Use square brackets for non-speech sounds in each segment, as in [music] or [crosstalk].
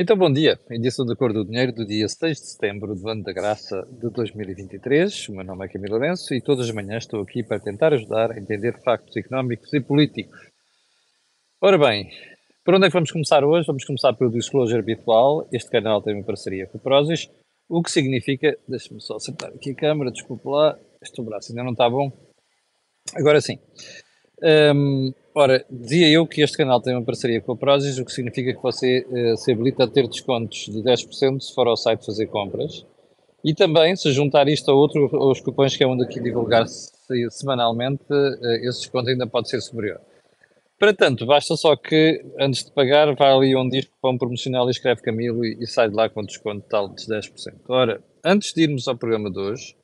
Então, bom dia. Edição da Cor do Dinheiro do dia 6 de setembro do ano da graça de 2023. O meu nome é Camilo Lourenço e todas as manhãs estou aqui para tentar ajudar a entender factos económicos e políticos. Ora bem, por onde é que vamos começar hoje? Vamos começar pelo disclosure habitual. Este canal tem uma parceria com o Prozis, o que significa... Deixa-me só acertar aqui a câmera, desculpe lá. Este braço ainda não está bom. Agora sim. Um, ora, dizia eu que este canal tem uma parceria com a Prozis, o que significa que você uh, se habilita a ter descontos de 10% se for ao site fazer compras. E também, se juntar isto a outro, aos cupons que é onde aqui divulgar -se semanalmente, uh, esse desconto ainda pode ser superior. Para tanto, basta só que, antes de pagar, vá ali onde diz cupom promocional e escreve Camilo e, e sai de lá com desconto tal de 10%. Ora, antes de irmos ao programa de hoje,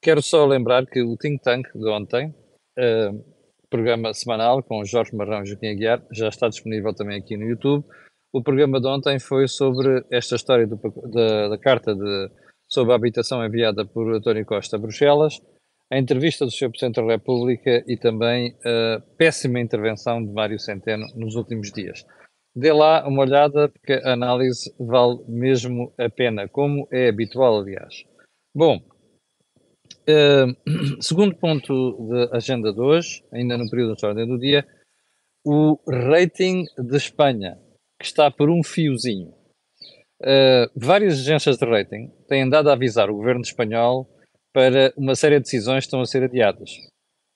quero só lembrar que o Think Tank de ontem, uh, programa semanal com Jorge Marrão e Joaquim Aguiar, já está disponível também aqui no YouTube. O programa de ontem foi sobre esta história do, da, da, carta de, sobre a habitação enviada por António Costa a Bruxelas, a entrevista do Sr. Presidente da República e também a péssima intervenção de Mário Centeno nos últimos dias. Dê lá uma olhada, porque a análise vale mesmo a pena, como é habitual, aliás. Bom, [clears throat] Segundo ponto da agenda de hoje, ainda no período de ordem do dia, o rating de Espanha, que está por um fiozinho. Uh, várias agências de rating têm dado a avisar o governo espanhol para uma série de decisões que estão a ser adiadas.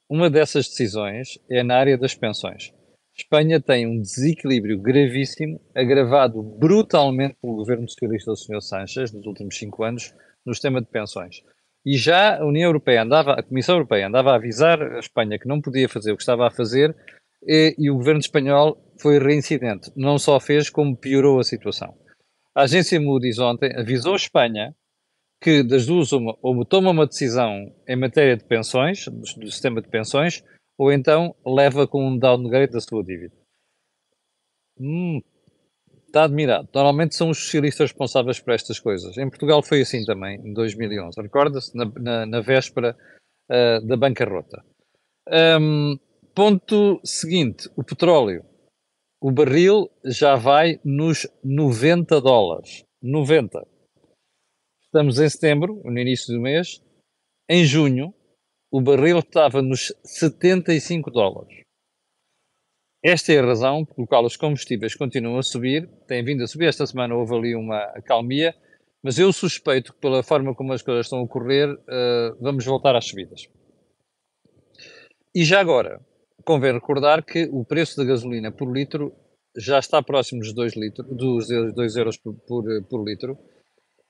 Uma dessas decisões é na área das pensões. Espanha tem um desequilíbrio gravíssimo, agravado brutalmente pelo governo socialista do Sr. Sánchez nos últimos cinco anos, no sistema de pensões. E já a União Europeia andava, a Comissão Europeia andava a avisar a Espanha que não podia fazer o que estava a fazer e, e o governo espanhol foi reincidente. Não só fez, como piorou a situação. A agência Moody's ontem avisou a Espanha que das duas uma, ou toma uma decisão em matéria de pensões, do, do sistema de pensões, ou então leva com um downgrade da sua dívida. Hum, Está admirado. Normalmente são os socialistas responsáveis por estas coisas. Em Portugal foi assim também, em 2011. Recorda-se, na, na, na, véspera uh, da bancarrota. Um, ponto seguinte: o petróleo. O barril já vai nos 90 dólares. 90. Estamos em setembro, no início do mês. Em junho, o barril estava nos 75 dólares. Esta é a razão pelo qual os combustíveis continuam a subir, têm vindo a subir. Esta semana houve ali uma acalmia, mas eu suspeito que, pela forma como as coisas estão a ocorrer, uh, vamos voltar às subidas. E já agora, convém recordar que o preço da gasolina por litro já está próximo dos 2, litro, dos 2 euros por, por, por, litro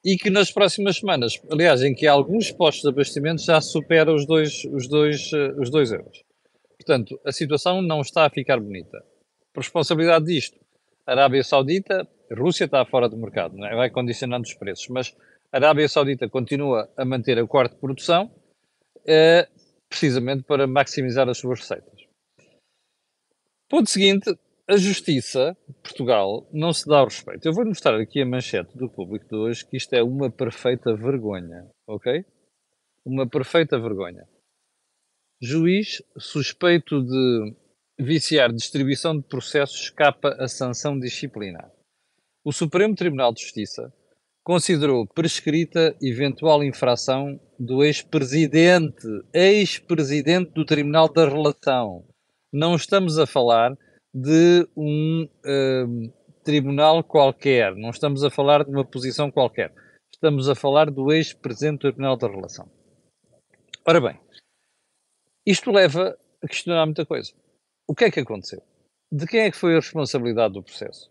e que nas próximas semanas, aliás, em que alguns postos de abastecimento já supera os 2 os dois, eh, os dois euros. Portanto, a situação não está a ficar bonita. Por responsabilidade disto, Arábia Saudita, Rússia está fora do mercado, é? vai condicionando os preços, mas a Arábia Saudita continua a manter a de produção, eh, precisamente para maximizar as suas receitas. Ponto seguinte, a Justiça, Portugal, não se dá o respeito. Eu vou mostrar aqui a manchete do público de hoje, que isto é uma perfeita vergonha, ok? Uma perfeita vergonha. Juiz suspeito de viciar distribuição de processos escapa a sanção disciplinar. O Supremo Tribunal de Justiça considerou prescrita eventual infração do ex-presidente, ex-presidente do Tribunal da Relação. Não estamos a falar de um uh, tribunal qualquer, não estamos a falar de uma posição qualquer. Estamos a falar do ex-presidente do Tribunal da Relação. Ora bem, isto leva a questionar muita coisa. O que é que aconteceu? De quem é que foi a responsabilidade do processo?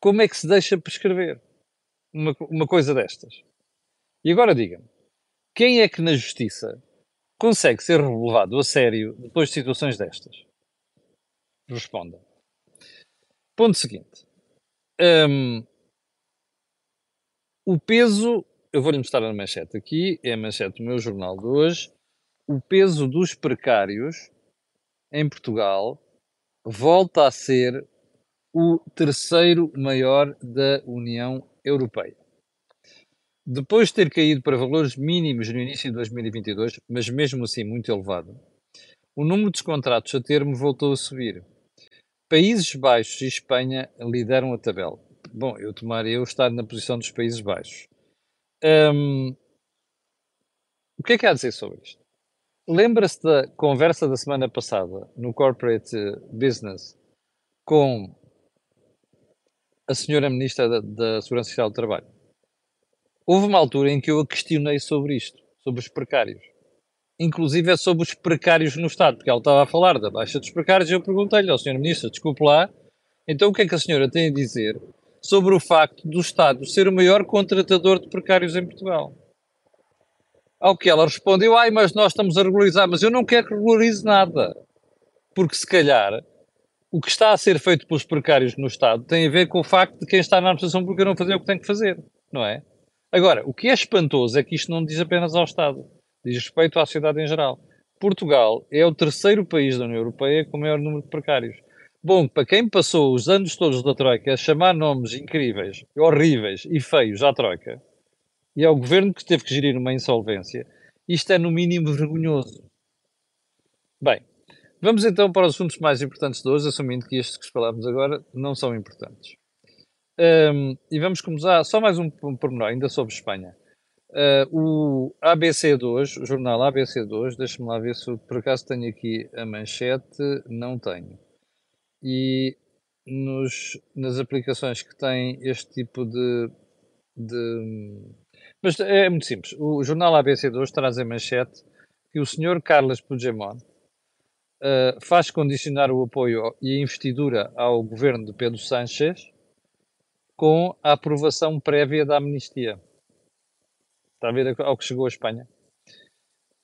Como é que se deixa prescrever uma, uma coisa destas? E agora diga-me, quem é que na justiça consegue ser relevado a sério depois de situações destas? Responda. Ponto seguinte. Um, o peso, eu vou-lhe mostrar a manchete aqui, é a manchete do meu jornal de hoje o peso dos precários em Portugal volta a ser o terceiro maior da União Europeia. Depois de ter caído para valores mínimos no início de 2022, mas mesmo assim muito elevado, o número de contratos a termo voltou a subir. Países Baixos e Espanha lideram a tabela. bom, eu tomaria o estar na posição dos Países Baixos. O que é que há a dizer sobre isto? Lembra-se da conversa da semana passada no Corporate Business com a senhora Ministra da, da Segurança Social do Trabalho? Houve uma altura em que eu a questionei sobre isto, sobre os precários. Inclusive é sobre os precários no Estado, porque ela estava a falar da baixa dos precários e eu perguntei-lhe ao Sr. Ministro, desculpe lá, então o que é que a senhora tem a dizer sobre o facto do Estado ser o maior contratador de precários em Portugal? Ao que ela respondeu, ai, mas nós estamos a regularizar, mas eu não quero que regularize nada. Porque se calhar o que está a ser feito pelos precários no Estado tem a ver com o facto de quem está na administração pública não fazer o que tem que fazer, não é? Agora, o que é espantoso é que isto não diz apenas ao Estado, diz respeito à sociedade em geral. Portugal é o terceiro país da União Europeia com o maior número de precários. Bom, para quem passou os anos todos da Troika a chamar nomes incríveis, horríveis e feios à Troika, e ao governo que teve que gerir uma insolvência, isto é no mínimo vergonhoso. Bem, vamos então para os assuntos mais importantes de hoje, assumindo que estes que falamos agora não são importantes. Um, e vamos começar, só mais um, um pormenor, ainda sobre Espanha. Uh, o ABC de hoje, o jornal ABC de hoje, deixa-me lá ver se por acaso tenho aqui a manchete, não tenho. E nos, nas aplicações que têm este tipo de, de mas é muito simples. O jornal ABC de hoje traz a manchete que o senhor Carlos Puigdemont uh, faz condicionar o apoio e a investidura ao governo de Pedro Sánchez com a aprovação prévia da amnistia. Está a ver ao que chegou a Espanha?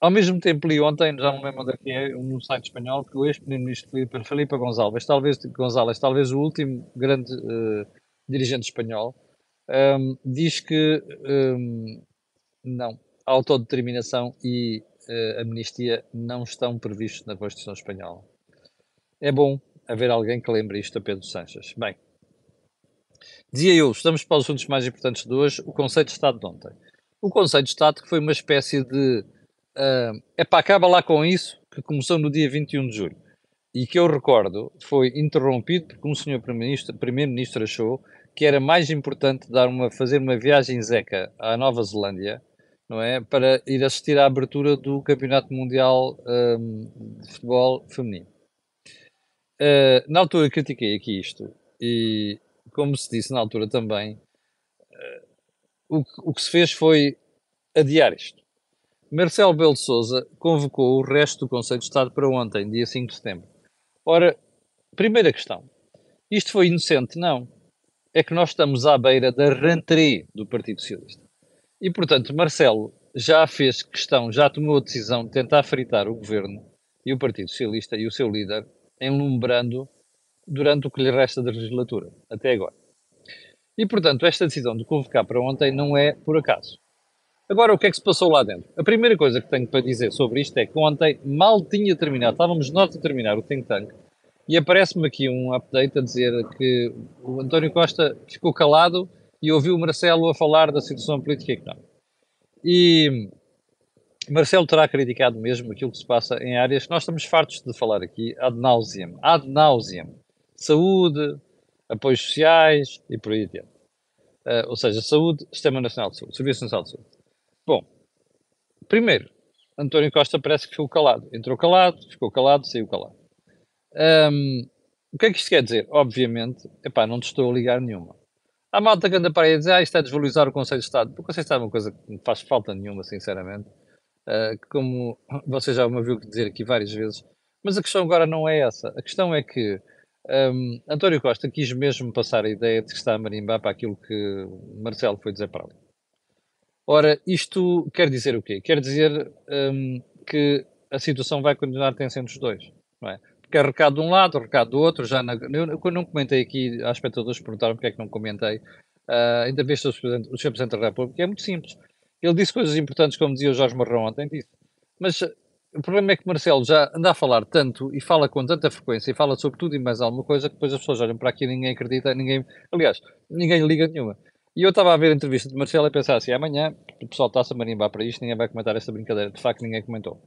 Ao mesmo tempo, li ontem, já não lembro onde é que é, num site espanhol, que o ex-primeiro-ministro Felipe, Felipe González, talvez, González, talvez o último grande uh, dirigente espanhol, um, diz que um, não, autodeterminação e uh, amnistia não estão previstos na Constituição Espanhola. É bom haver alguém que lembre isto a Pedro Sanches. Bem, dizia eu, estamos para os assuntos mais importantes de hoje, o conceito de Estado de ontem. O conceito de Estado que foi uma espécie de uh, epá, acaba lá com isso, que começou no dia 21 de julho e que eu recordo foi interrompido porque um senhor primeiro-ministro primeiro achou que era mais importante dar uma, fazer uma viagem zeca à Nova Zelândia, não é? Para ir assistir à abertura do Campeonato Mundial um, de Futebol Feminino. Uh, na altura critiquei aqui isto e, como se disse na altura também, uh, o, o que se fez foi adiar isto. Marcelo Belo de Souza convocou o resto do Conselho de Estado para ontem, dia 5 de setembro. Ora, primeira questão. Isto foi inocente? Não é que nós estamos à beira da rentrée do Partido Socialista. E, portanto, Marcelo já fez questão, já tomou a decisão de tentar fritar o governo e o Partido Socialista e o seu líder, enlumbrando durante o que lhe resta da legislatura, até agora. E, portanto, esta decisão de convocar para ontem não é por acaso. Agora, o que é que se passou lá dentro? A primeira coisa que tenho para dizer sobre isto é que ontem mal tinha terminado, estávamos nós a terminar o think tank, e aparece-me aqui um update a dizer que o António Costa ficou calado e ouviu o Marcelo a falar da situação política e económica. E Marcelo terá criticado mesmo aquilo que se passa em áreas que nós estamos fartos de falar aqui, ad nauseam. Ad nauseam. Saúde, apoios sociais e por aí adiante. Uh, ou seja, saúde, Sistema Nacional de Saúde, Serviço Nacional de Saúde. Bom, primeiro, António Costa parece que ficou calado. Entrou calado, ficou calado, saiu calado. Um, o que é que isto quer dizer? Obviamente, epá, não te estou a ligar nenhuma. Há malta que anda para aí a dizer, ah, isto é desvalorizar o Conselho de Estado. O Conselho de Estado é uma coisa que não faz falta nenhuma, sinceramente. Uh, como você já me viu dizer aqui várias vezes. Mas a questão agora não é essa. A questão é que um, António Costa quis mesmo passar a ideia de que está a marimbar para aquilo que Marcelo foi dizer para ele. Ora, isto quer dizer o quê? Quer dizer um, que a situação vai continuar tensão entre os dois. Não é? Que é recado de um lado, recado do outro. Já na, eu, eu não comentei aqui, as espectadores perguntaram porque é que não comentei. Uh, ainda vez o Sr. Presidente da República, é muito simples. Ele disse coisas importantes, como dizia o Jorge Marrão ontem, disse. Mas uh, o problema é que Marcelo já anda a falar tanto e fala com tanta frequência e fala sobre tudo e mais alguma coisa que depois as pessoas olham para aqui e ninguém acredita, ninguém, aliás, ninguém liga nenhuma. E eu estava a ver a entrevista de Marcelo e pensar assim: amanhã o pessoal está-se a marimbar para isto, ninguém vai comentar esta brincadeira. De facto, ninguém comentou.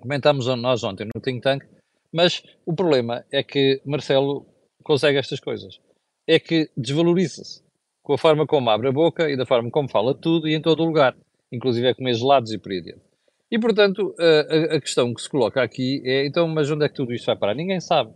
Comentámos nós ontem no Think Tank mas o problema é que Marcelo consegue estas coisas. é que desvaloriza-se com a forma como abre a boca e da forma como fala tudo e em todo o lugar, inclusive é comer gelados e por aí adiante. E, portanto, a, a, questão que se coloca aqui é, então, mas onde é que tudo isto vai parar? Ninguém sabe.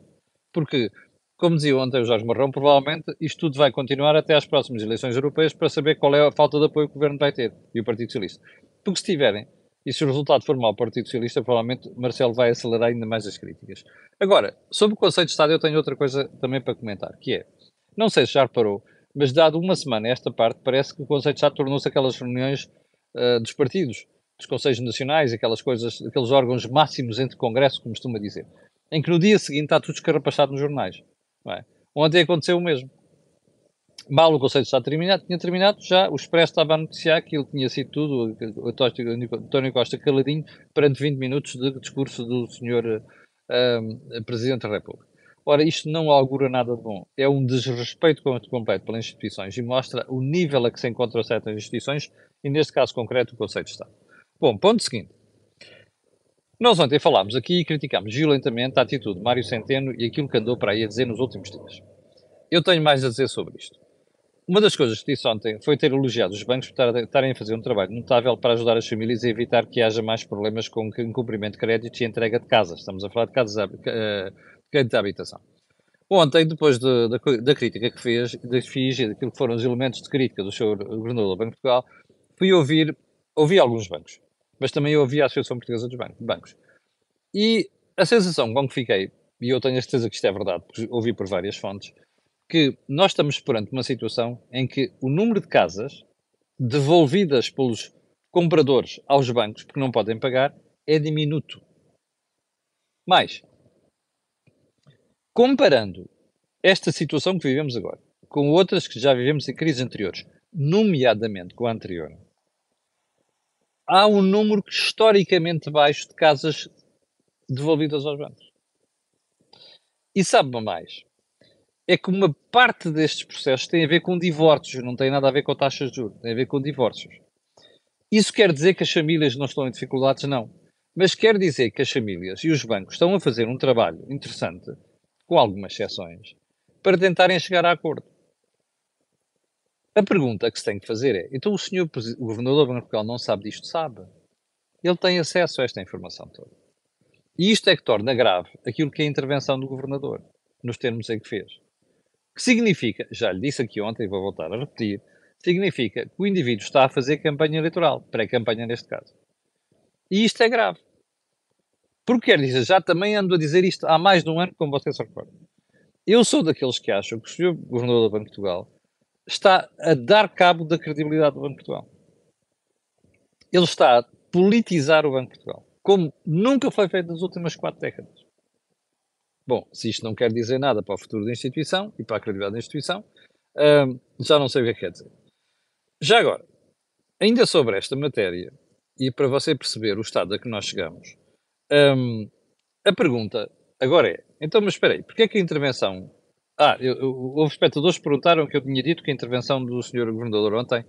Porque, como dizia ontem o Jorge Marrão, provavelmente isto tudo vai continuar até às próximas eleições europeias para saber qual é a falta de apoio que o Governo vai ter e o Partido Socialista. Porque se tiverem, e se o resultado for mau o Partido Socialista, provavelmente Marcelo vai acelerar ainda mais as críticas. Agora, sobre o conceito de Estado, eu tenho outra coisa também para comentar, que é, não sei se já reparou, mas dado uma semana esta parte, parece que o conceito de Estado tornou-se aquelas reuniões uh, dos partidos, dos Conselhos Nacionais, aquelas coisas, aqueles órgãos máximos entre congressos, como costuma dizer, em que no dia seguinte está tudo escarrapachado nos jornais. É? Ontem aconteceu o mesmo. Mal o Conselho de Estado terminado, tinha terminado, já o Expresso estava a noticiar que ele tinha sido tudo, o António Costa caladinho, perante 20 minutos de discurso do senhor uh, Presidente da República. Ora, isto não augura nada de bom. É um desrespeito completo pelas instituições e mostra o nível a que se encontram certas instituições, e neste caso concreto o Conselho de Estado. Bom, ponto seguinte. Nós ontem falámos aqui e criticámos violentamente a atitude de Mário Centeno e aquilo que andou para aí a dizer nos últimos dias. Eu tenho mais a dizer sobre isto. Uma das coisas que disse ontem foi ter elogiado os bancos por estarem a fazer um trabalho notável para ajudar as famílias a evitar que haja mais problemas com incumprimento de créditos e entrega de casas. Estamos a falar de casas de eh, crédito de habitação. Ontem, depois de, de, da crítica que fez, fiz e daquilo que foram os elementos de crítica do Sr. Governador do Banco de Portugal, fui ouvir, ouvi alguns bancos, mas também ouvi a Associação Portuguesa dos Bancos. E a sensação com que fiquei, e eu tenho a certeza que isto é verdade, porque ouvi por várias fontes, que nós estamos perante uma situação em que o número de casas devolvidas pelos compradores aos bancos, porque não podem pagar, é diminuto. Mais, comparando esta situação que vivemos agora com outras que já vivemos em crises anteriores, nomeadamente com a anterior, há um número historicamente baixo de casas devolvidas aos bancos. E sabe mais? É que uma parte destes processos tem a ver com divórcios, não tem nada a ver com taxas de juros, tem a ver com divórcios. Isso quer dizer que as famílias não estão em dificuldades? Não. Mas quer dizer que as famílias e os bancos estão a fazer um trabalho interessante, com algumas exceções, para tentarem chegar a acordo. A pergunta que se tem que fazer é: então o senhor o governador do Banco Portugal não sabe disto? Sabe. Ele tem acesso a esta informação toda. E isto é que torna grave aquilo que é a intervenção do governador, nos termos em que fez. Que significa, já lhe disse aqui ontem e vou voltar a repetir, significa que o indivíduo está a fazer campanha eleitoral, pré-campanha neste caso. E isto é grave. Porque quer dizer, já também ando a dizer isto há mais de um ano, como vocês se recordam. Eu sou daqueles que acham que o Sr. Governador do Banco de Portugal está a dar cabo da credibilidade do Banco de Portugal. Ele está a politizar o Banco de Portugal, como nunca foi feito nas últimas quatro décadas. Bom, se isto não quer dizer nada para o futuro da instituição e para a credibilidade da instituição, hum, já não sei o que é que quer dizer. Já agora, ainda sobre esta matéria, e para você perceber o estado a que nós chegamos, hum, a pergunta agora é: então, mas espera aí, porque é que a intervenção. Ah, eu, eu, houve espectadores que perguntaram que eu tinha dito que a intervenção do Sr. Governador ontem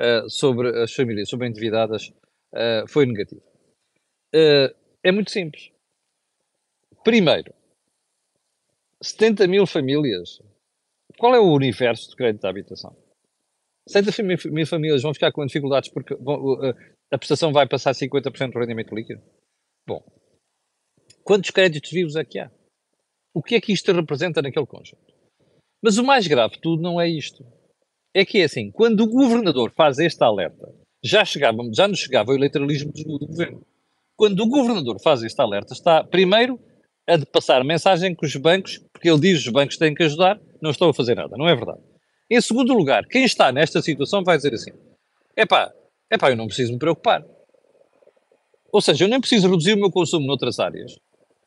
uh, sobre as famílias, sobre endividadas, uh, foi negativa. Uh, é muito simples. Primeiro, 70 mil famílias. Qual é o universo de crédito de habitação? 70 mil famílias vão ficar com dificuldades porque a prestação vai passar 50% do rendimento líquido? Bom, quantos créditos vivos é que há? O que é que isto representa naquele conjunto? Mas o mais grave de tudo não é isto. É que é assim, quando o governador faz este alerta, já, chegava, já nos chegava o eleitoralismo do governo. Quando o governador faz este alerta, está, primeiro, a de passar mensagem que os bancos, porque ele diz os bancos têm que ajudar, não estão a fazer nada. Não é verdade. Em segundo lugar, quem está nesta situação vai dizer assim: epá, epá, eu não preciso me preocupar. Ou seja, eu nem preciso reduzir o meu consumo noutras áreas.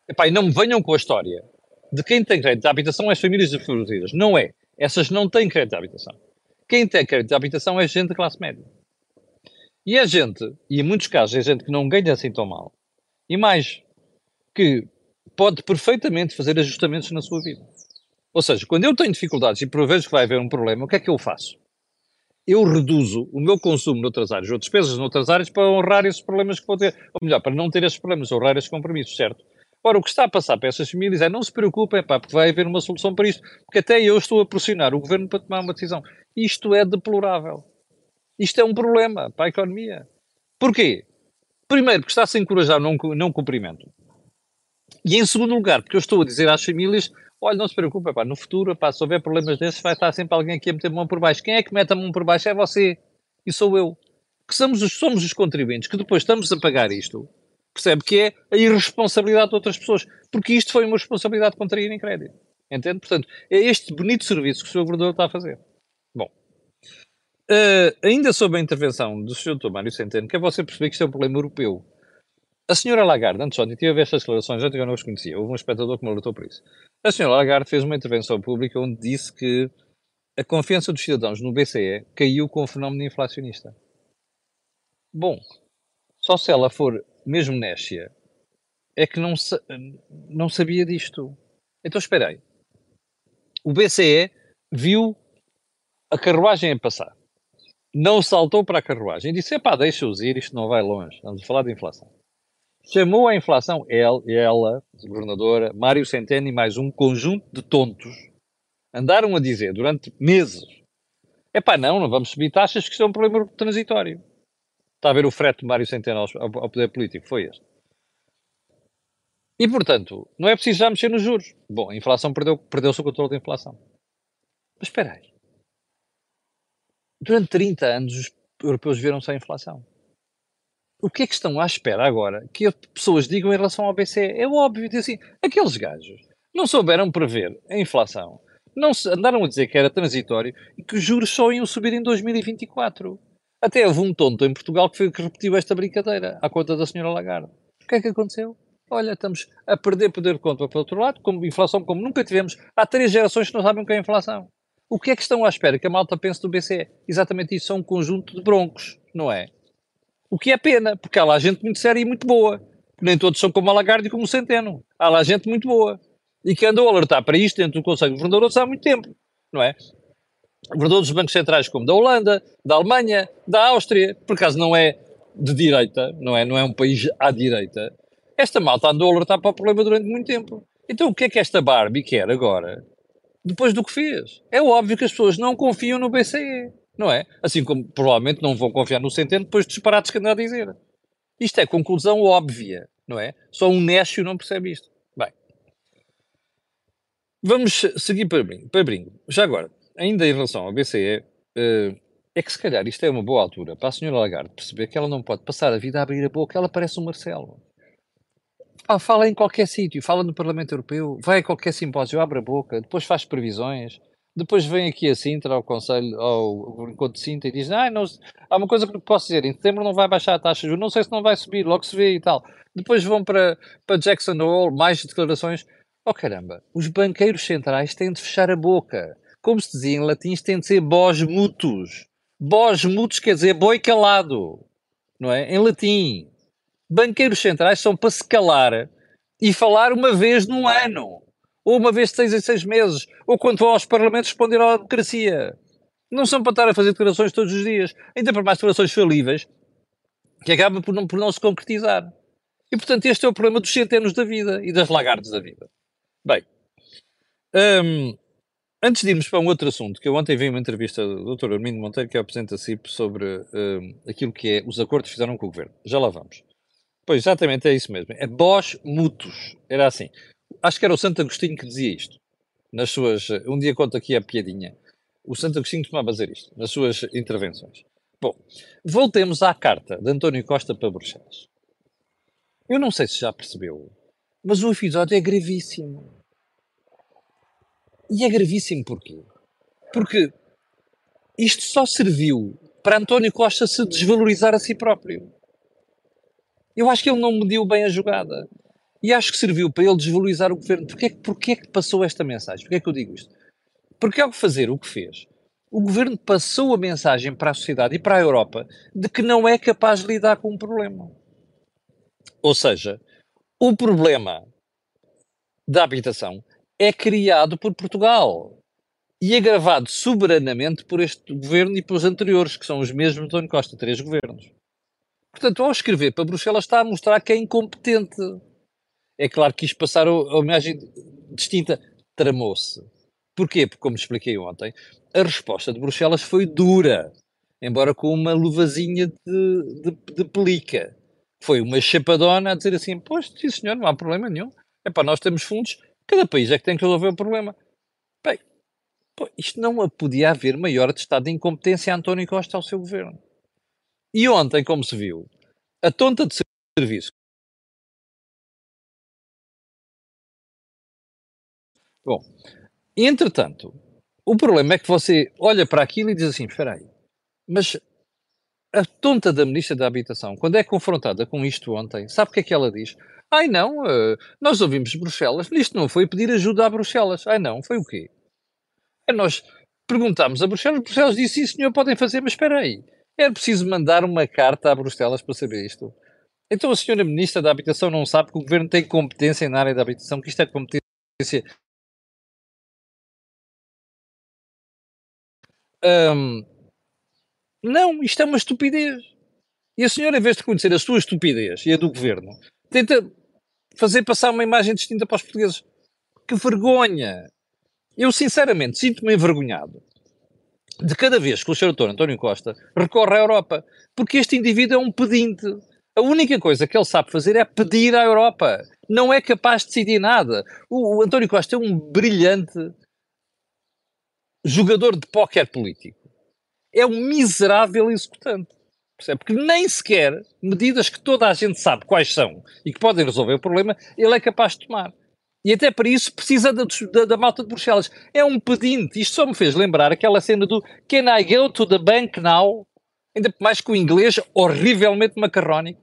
Epá, e não me venham com a história de quem tem crédito de habitação é as famílias desfavorecidas. Não é. Essas não têm crédito de habitação. Quem tem crédito de habitação é gente de classe média. E é gente, e em muitos casos é gente que não ganha assim tão mal, e mais, que pode perfeitamente fazer ajustamentos na sua vida. Ou seja, quando eu tenho dificuldades e prevejo que vai haver um problema, o que é que eu faço? Eu reduzo o meu consumo noutras áreas ou despesas noutras áreas para honrar esses problemas que vou ter. Ou melhor, para não ter esses problemas, honrar esses compromissos, certo? Ora, o que está a passar para essas famílias é não se preocupem, pá, porque vai haver uma solução para isto, porque até eu estou a pressionar o governo para tomar uma decisão. Isto é deplorável. Isto é um problema para a economia. Porquê? Primeiro, porque está-se a encorajar não, não cumprimento. E em segundo lugar, porque eu estou a dizer às famílias: olha, não se preocupe, pá, no futuro, pá, se houver problemas desses, vai estar sempre alguém aqui a meter a mão por baixo. Quem é que mete a mão por baixo? É você. E sou eu. Que somos os, somos os contribuintes que depois estamos a pagar isto percebe que é a irresponsabilidade de outras pessoas, porque isto foi uma responsabilidade de contrair em crédito. Entende? Portanto, é este bonito serviço que o Sr. Governador está a fazer. Bom, uh, ainda sobre a intervenção do Sr. Dr. Mário Centeno, quer você perceber que isto é um problema europeu. A senhora Lagarde, antes ontem, tive a ver estas declarações, antes eu não os conhecia, houve um espectador que me alertou por isso. A senhora Lagarde fez uma intervenção pública onde disse que a confiança dos cidadãos no BCE caiu com o fenómeno inflacionista. Bom, só se ela for mesmo Nécia, é que não, não sabia disto. Então espera aí. O BCE viu a carruagem a passar. Não saltou para a carruagem disse: epá, deixa-os ir, isto não vai longe. Vamos falar de inflação. Chamou a inflação, ela, ela governadora, Mário Centeno e mais um conjunto de tontos, andaram a dizer durante meses: epá, não, não vamos subir taxas, que isto é um problema transitório. Está a ver o frete de Mário Centeno ao, ao poder político, foi este. E, portanto, não é preciso já mexer nos juros. Bom, a inflação perdeu, perdeu-se o controle da inflação. Mas espera aí. Durante 30 anos os europeus viram-se a inflação. O que é que estão à espera agora que as pessoas digam em relação ao BCE? É óbvio, assim, aqueles gajos não souberam prever a inflação, não se, andaram a dizer que era transitório e que os juros só iam subir em 2024. Até houve um tonto em Portugal que, foi, que repetiu esta brincadeira à conta da senhora Lagarde. O que é que aconteceu? Olha, estamos a perder poder de compra para o outro lado, como inflação como nunca tivemos. Há três gerações que não sabem o que é inflação. O que é que estão à espera que a malta pense do BCE? Exatamente isso, são um conjunto de broncos, não é? O que é pena, porque há lá gente muito séria e muito boa. Nem todos são como a Lagarde e como o Centeno. Há lá gente muito boa. E que andou a alertar para isto dentro do Conselho de Governadores há muito tempo, não é? governadores dos bancos centrais como da Holanda, da Alemanha, da Áustria, por acaso não é de direita, não é, não é um país à direita, esta malta andou a alertar para o problema durante muito tempo. Então o que é que esta Barbie quer agora, depois do que fez? É óbvio que as pessoas não confiam no BCE, não é? Assim como provavelmente não vão confiar no Centeno depois dos disparates que anda a dizer. Isto é conclusão óbvia, não é? Só um nécio não percebe isto. Bem, vamos seguir para, para Brinco. Já agora, ainda em relação ao BCE, eh, é que se calhar isto é uma boa altura para a senhora Lagarde perceber que ela não pode passar a vida a abrir a boca, ela parece um Marcelo. Ah, fala em qualquer sítio, fala no Parlamento Europeu, vai a qualquer simpósio, abre a boca, depois faz previsões, depois vem aqui a Sintra, ao Conselho, ao, encontro de Sintra e diz: ah, não, há uma coisa que posso dizer, em setembro não vai baixar a taxa de juros, não sei se não vai subir, logo se vê e tal. Depois vão para, para Jackson Hole, mais declarações. Oh caramba, os banqueiros centrais têm de fechar a boca como se dizia em latim, tem de ser bos mutus. Bos mutus quer dizer boi calado, não é? Em latim. Banqueiros centrais são para se calar e falar uma vez num ano, ou uma vez de seis em seis meses, ou quando vão aos parlamentos responder à democracia. Não são para estar a fazer declarações todos os dias, ainda para mais declarações falíveis, que acabam por não, por não se concretizar. E, portanto, este é o problema dos centenos da vida e das lagartas da vida. Bem, hum, Antes de irmos para um outro assunto, que eu ontem vi uma entrevista do Dr. Armindo Monteiro, que é da CIP, sobre uh, aquilo que é os acordos que fizeram com o Governo. Já lá vamos. Pois, exatamente, é isso mesmo. É Bos Mutus. Era assim. Acho que era o Santo Agostinho que dizia isto. Nas suas... Um dia conta aqui a piadinha. O Santo Agostinho costumava dizer isto, nas suas intervenções. Bom, voltemos à carta de António Costa para Bruxelas. Eu não sei se já percebeu, mas o episódio é gravíssimo. E é gravíssimo porquê? Porque isto só serviu para António Costa se desvalorizar a si próprio. Eu acho que ele não mediu bem a jogada. E acho que serviu para ele desvalorizar o governo. Porquê, porquê que passou esta mensagem? Porquê que eu digo isto? Porque ao fazer o que fez, o governo passou a mensagem para a sociedade e para a Europa de que não é capaz de lidar com um problema. Ou seja, o problema da habitação é criado por Portugal e agravado soberanamente por este governo e pelos anteriores, que são os mesmos de António Costa, três governos. Portanto, ao escrever para Bruxelas está a mostrar que é incompetente. É claro que quis passar a homenagem distinta. Tramou-se. Porquê? Porque, como expliquei ontem, a resposta de Bruxelas foi dura, embora com uma luvazinha de, de, de pelica. Foi uma chapadona a dizer assim: Pois, sim senhor, não há problema nenhum. É para nós temos fundos, cada país é que tem que resolver o problema. Bem, pô, isto não podia haver maior atestado de incompetência a António Costa ao seu governo. E ontem, como se viu, a tonta de serviço. Bom, entretanto, o problema é que você olha para aquilo e diz assim: espera aí, mas a tonta da Ministra da Habitação, quando é confrontada com isto ontem, sabe o que é que ela diz? Ai não, uh, nós ouvimos Bruxelas, isto não foi pedir ajuda a Bruxelas. Ai não, foi o quê? É nós perguntámos a Bruxelas, Bruxelas disse sim senhor, podem fazer, mas espera aí, era preciso mandar uma carta a Bruxelas para saber isto. Então a senhora Ministra da Habitação não sabe que o Governo tem competência na área da habitação, que isto é competência Um, não, isto é uma estupidez. E a senhora, em vez de conhecer a sua estupidez e a do governo, tenta fazer passar uma imagem distinta para os portugueses. Que vergonha! Eu, sinceramente, sinto-me envergonhado de cada vez que o Sr. António Costa recorre à Europa, porque este indivíduo é um pedinte. A única coisa que ele sabe fazer é pedir à Europa. Não é capaz de decidir nada. O, o António Costa é um brilhante jogador de póquer político. É um miserável executante. Percebe? Porque nem sequer medidas que toda a gente sabe quais são e que podem resolver o problema, ele é capaz de tomar. E até para isso precisa da, da, da, malta de Bruxelas. É um pedinte. Isto só me fez lembrar aquela cena do Can I go to the bank now? Ainda mais que o inglês horrivelmente macarrónico.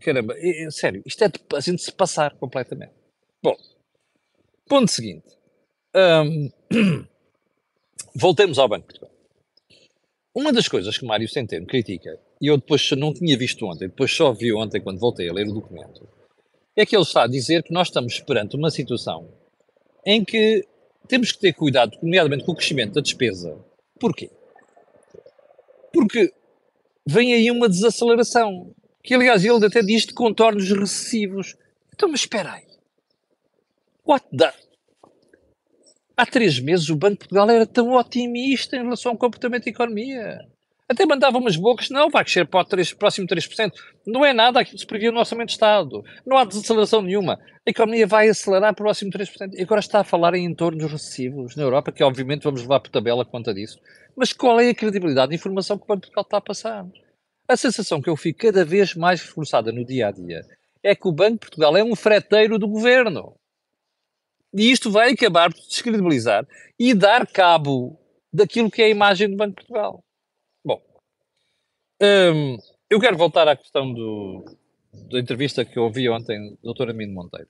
caramba, é, é, sério, isto é de, a gente se passar completamente. Bom, ponto seguinte. Um, [clears throat] voltemos ao Banco de Portugal. Uma das coisas que Mário Centeno critica, e eu depois não tinha visto ontem, depois só vi ontem quando voltei a ler o documento, é que ele está a dizer que nós estamos perante uma situação em que temos que ter cuidado, nomeadamente com o crescimento da despesa. Porquê? Porque vem aí uma desaceleração, que aliás ele até diz de contornos recessivos. Então, mas espera aí. What the... Há três meses o Banco de Portugal era tão otimista em relação ao comportamento da economia. Até mandava umas bocas, não, vai crescer para o 3, próximo 3%. Não é nada aquilo que se previa no Orçamento de Estado. Não há desaceleração nenhuma. A economia vai acelerar para o próximo 3%. E agora está a falar em entornos recessivos na Europa, que obviamente vamos levar por tabela conta disso. Mas qual é a credibilidade da informação que o Banco de Portugal está a passar? A sensação que eu fico cada vez mais reforçada no dia a dia é que o Banco de Portugal é um freteiro do governo. E isto vai acabar por descredibilizar e dar cabo daquilo que é a imagem do Banco de Portugal. Bom, hum, eu quero voltar à questão do, da entrevista que eu ouvi ontem do Dr. Amino Monteiro.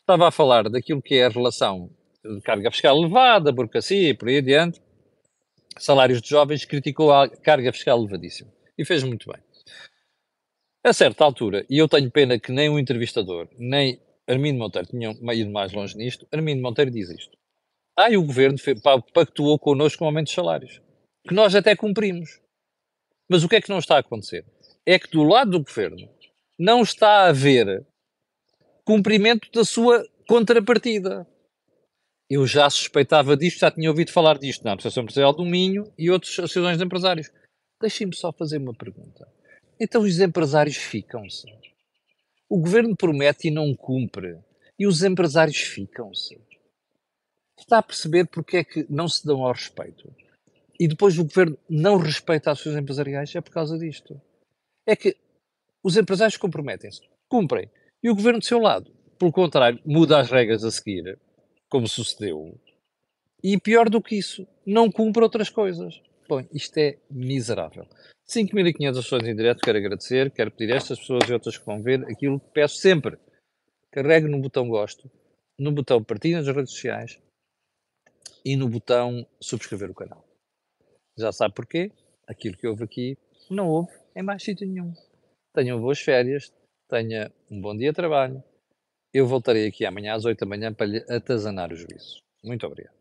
Estava a falar daquilo que é a relação de carga fiscal elevada, burocracia e por aí adiante. Salários de jovens criticou a carga fiscal elevadíssima. E fez muito bem. A certa altura, e eu tenho pena que nem o entrevistador, nem Armindo Monteiro tinha ido mais longe nisto. Armindo Monteiro diz isto. Ah, e o governo pactuou connosco um aumento de salários, que nós até cumprimos. Mas o que é que não está a acontecer? É que do lado do governo não está a haver cumprimento da sua contrapartida. Eu já suspeitava disto, já tinha ouvido falar disto na Associação Empresarial do Minho e outras associações de empresários. Deixem-me só fazer uma pergunta. Então os empresários ficam-se o governo promete e não cumpre. E os empresários ficam-se. Está a perceber porque é que não se dão ao respeito. E depois o governo não respeita as suas empresariais é por causa disto. É que os empresários comprometem-se, cumprem. E o governo, do seu lado, pelo contrário, muda as regras a seguir, como sucedeu. E pior do que isso, não cumpre outras coisas. Bom, isto é miserável. 5.500 pessoas em direto, quero agradecer, quero pedir a estas pessoas e outras que vão ver aquilo que peço sempre. Carregue no botão gosto, no botão partilha nas redes sociais e no botão subscrever o canal. Já sabe porquê? Aquilo que houve aqui não houve em mais sítio nenhum. Tenham boas férias, tenha um bom dia de trabalho. Eu voltarei aqui amanhã às 8 da manhã para lhe atazanar os juízos. Muito obrigado.